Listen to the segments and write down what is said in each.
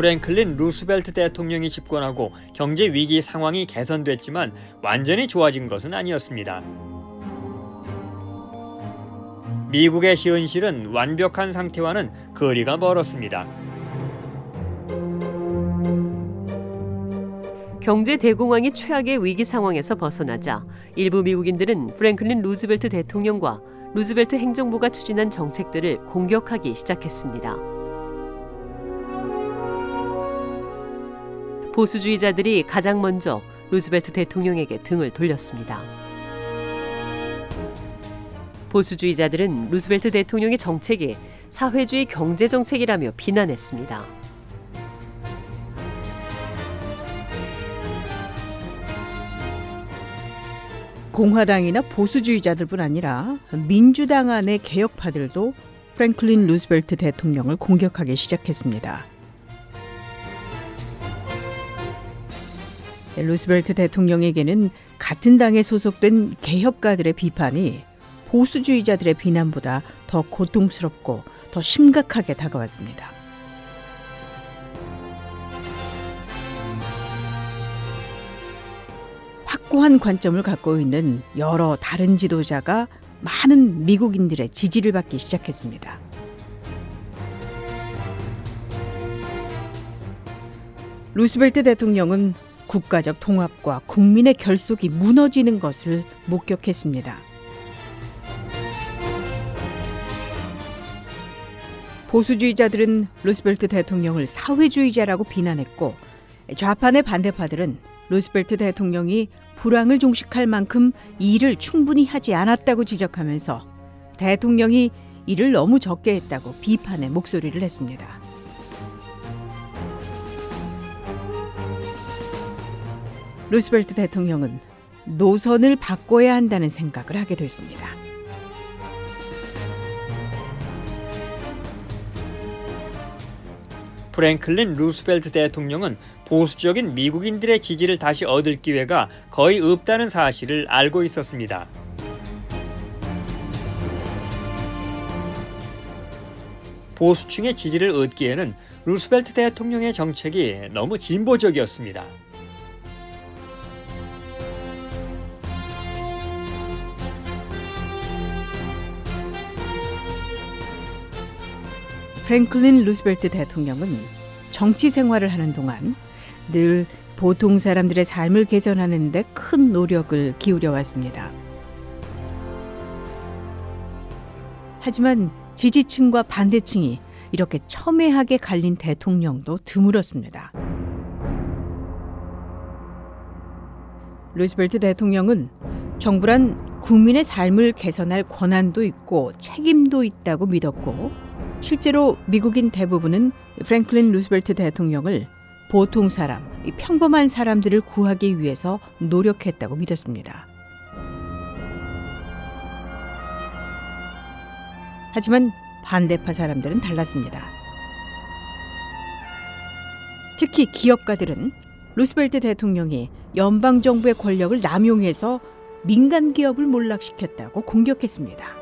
프랭클린 루스벨트 대통령이 집권하고 경제 위기 상황이 개선됐지만 완전히 좋아진 것은 아니었습니다. 미국의 현실은 완벽한 상태와는 거리가 멀었습니다. 경제 대공황이 최악의 위기 상황에서 벗어나자 일부 미국인들은 프랭클린 루즈벨트 대통령과 루즈벨트 행정부가 추진한 정책들을 공격하기 시작했습니다. 보수주의자들이 가장 먼저 루즈벨트 대통령에게 등을 돌렸습니다. 보수주의자들은 루즈벨트 대통령의 정책이 사회주의 경제 정책이라며 비난했습니다. 공화당이나 보수주의자들뿐 아니라 민주당 안의 개혁파들도 프랭클린 루스벨트 대통령을 공격하기 시작했습니다. 루스벨트 대통령에게는 같은 당에 소속된 개혁가들의 비판이 보수주의자들의 비난보다 더 고통스럽고 더 심각하게 다가왔습니다. 확고한 관점을 갖고 있는 여러 다른 지도자가 많은 미국인들의 지지를 받기 시작했습니다. 루스벨트 대통령은 국가적 통합과 국민의 결속이 무너지는 것을 목격했습니다. 보수주의자들은 루스벨트 대통령을 사회주의자라고 비난했고 좌파의 반대파들은 루스벨트 대통령이 불황을 종식할 만큼 일을 충분히 하지 않았다고 지적하면서 대통령이 일을 너무 적게 했다고 비판의 목소리를 냈습니다. 루스벨트 대통령은 노선을 바꿔야 한다는 생각을 하게 됐습니다. 프랭클린 루스벨트 대통령은 보수적인 미국인들의 지지를 다시 얻을 기회가 거의 없다는 사실을 알고 있었습니다. 보수층의 지지를 얻기에는 루스벨트 대통령의 정책이 너무 진보적이었습니다. 프랭클린 루스벨트 대통령은 정치 생활을 하는 동안 늘 보통 사람들의 삶을 개선하는 데 큰 노력을 기울여 왔습니다. 하지만 지지층과 반대층이 이렇게 첨예하게 갈린 대통령도 드물었습니다. 루스벨트 대통령은 정부란 국민의 삶을 개선할 권한도 있고 책임도 있다고 믿었고 실제로 미국인 대부분은 프랭클린 루스벨트 대통령을 보통 사람, 평범한 사람들을 구하기 위해서 노력했다고 믿었습니다. 하지만 반대파 사람들은 달랐습니다. 특히 기업가들은 루스벨트 대통령이 연방 정부의 권력을 남용해서 민간 기업을 몰락시켰다고 공격했습니다.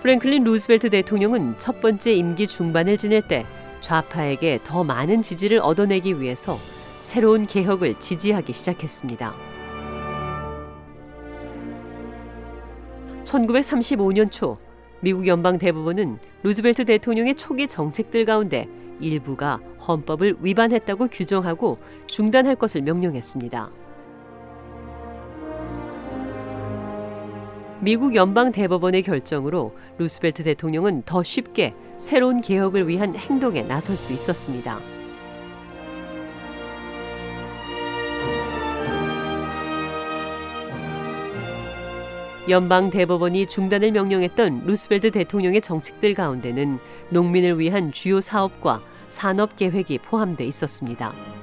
프랭클린 루스벨트 대통령은 첫 번째 임기 중반을 지낼 때 좌파에게 더 많은 지지를 얻어내기 위해서 새로운 개혁을 지지하기 시작했습니다. 1935년 초 미국 연방 대법원은 루즈벨트 대통령의 초기 정책들 가운데 일부가 헌법을 위반했다고 규정하고 중단할 것을 명령했습니다. 미국 연방 대법원의 결정으로 루스벨트 대통령은 더 쉽게 새로운 개혁을 위한 행동에 나설 수 있었습니다. 연방 대법원이 중단을 명령했던 루스벨트 대통령의 정책들 가운데는 농민을 위한 주요 사업과 산업 계획이 포함돼 있었습니다.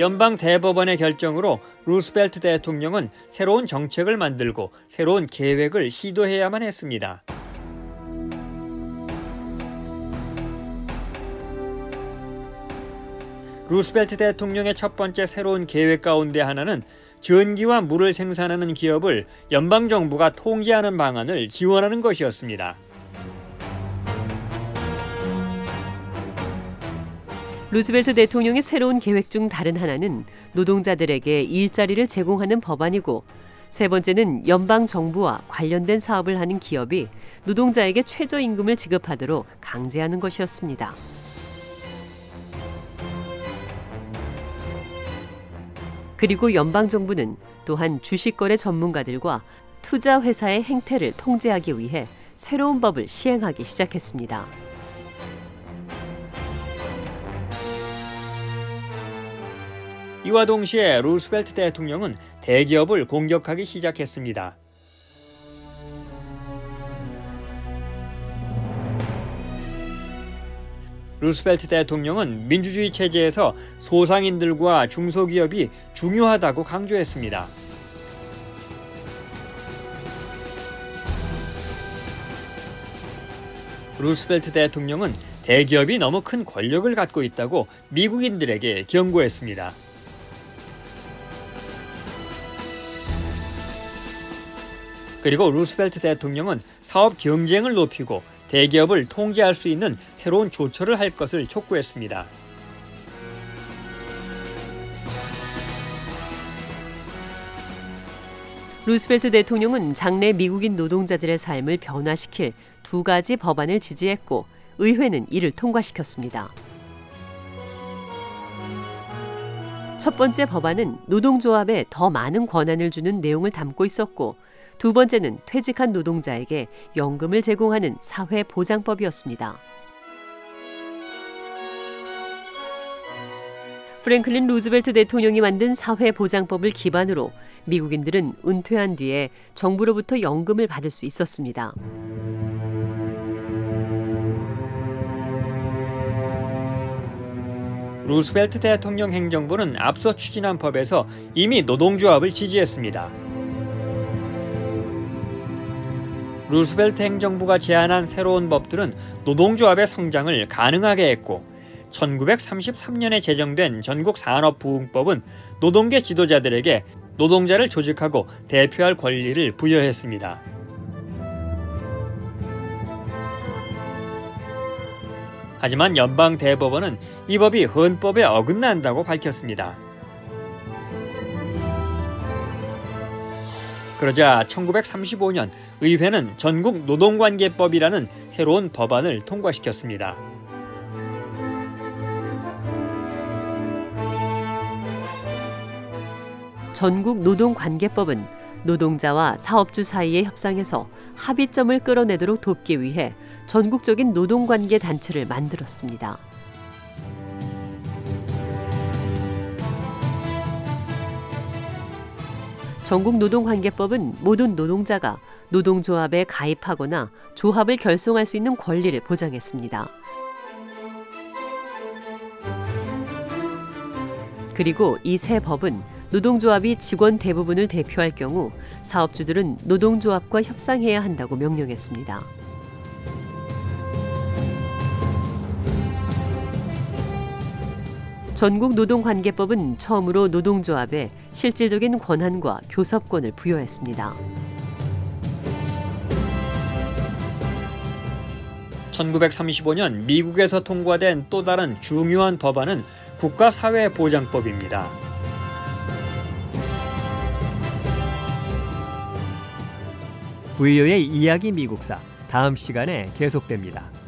연방 대법원의 결정으로 루스벨트 대통령은 새로운 정책을 만들고 새로운 계획을 시도해야만 했습니다. 루스벨트 대통령의 첫 번째 새로운 계획 가운데 하나는 전기와 물을 생산하는 기업을 연방 정부가 통제하는 방안을 지원하는 것이었습니다. 루스벨트 대통령의 새로운 계획 중 다른 하나는 노동자들에게 일자리를 제공하는 법안이고 세 번째는 연방 정부와 관련된 사업을 하는 기업이 노동자에게 최저임금을 지급하도록 강제하는 것이었습니다. 그리고 연방 정부는 또한 주식 거래 전문가들과 투자 회사의 행태를 통제하기 위해 새로운 법을 시행하기 시작했습니다. 이와 동시에 루스벨트 대통령은 대기업을 공격하기 시작했습니다. 루스벨트 대통령은 민주주의 체제에서 소상인들과 중소기업이 중요하다고 강조했습니다. 루스벨트 대통령은 대기업이 너무 큰 권력을 갖고 있다고 미국인들에게 경고했습니다. 그리고 루스벨트 대통령은 사업 경쟁을 높이고 대기업을 통제할 수 있는 새로운 조처를 할 것을 촉구했습니다. 루스벨트 대통령은 장래 미국인 노동자들의 삶을 변화시킬 두 가지 법안을 지지했고 의회는 이를 통과시켰습니다. 첫 번째 법안은 노동조합에 더 많은 권한을 주는 내용을 담고 있었고 두 번째는 퇴직한 노동자에게 연금을 제공하는 사회보장법이었습니다. 프랭클린 루즈벨트 대통령이 만든 사회보장법을 기반으로 미국인들은 은퇴한 뒤에 정부로부터 연금을 받을 수 있었습니다. 루스벨트 대통령 행정부는 앞서 추진한 법에서 이미 노동조합을 지지했습니다. 루스벨트 행정부가 제안한 새로운 법들은 노동조합의 성장을 가능하게 했고 1933년에 제정된 전국 산업부흥법은 노동계 지도자들에게 노동자를 조직하고 대표할 권리를 부여했습니다. 하지만 연방 대법원은 이 법이 헌법에 어긋난다고 밝혔습니다. 그러자 1935년 의회는 전국 노동관계법이라는 새로운 법안을 통과시켰습니다. 전국 노동관계법은 노동자와 사업주 사이의 협상에서 합의점을 끌어내도록 돕기 위해 전국적인 노동관계 단체를 만들었습니다. 전국 노동관계법은 모든 노동자가 노동조합에 가입하거나 조합을 결성할 수 있는 권리를 보장했습니다. 그리고 이 새 법은 노동조합이 직원 대부분을 대표할 경우 사업주들은 노동조합과 협상해야 한다고 명령했습니다. 전국 노동관계법은 처음으로 노동조합에 실질적인 권한과 교섭권을 부여했습니다. 1935년 미국에서 통과된 또 다른 중요한 법안은 국가사회보장법입니다. 부이오의 이야기 미국사 다음 시간에 계속됩니다.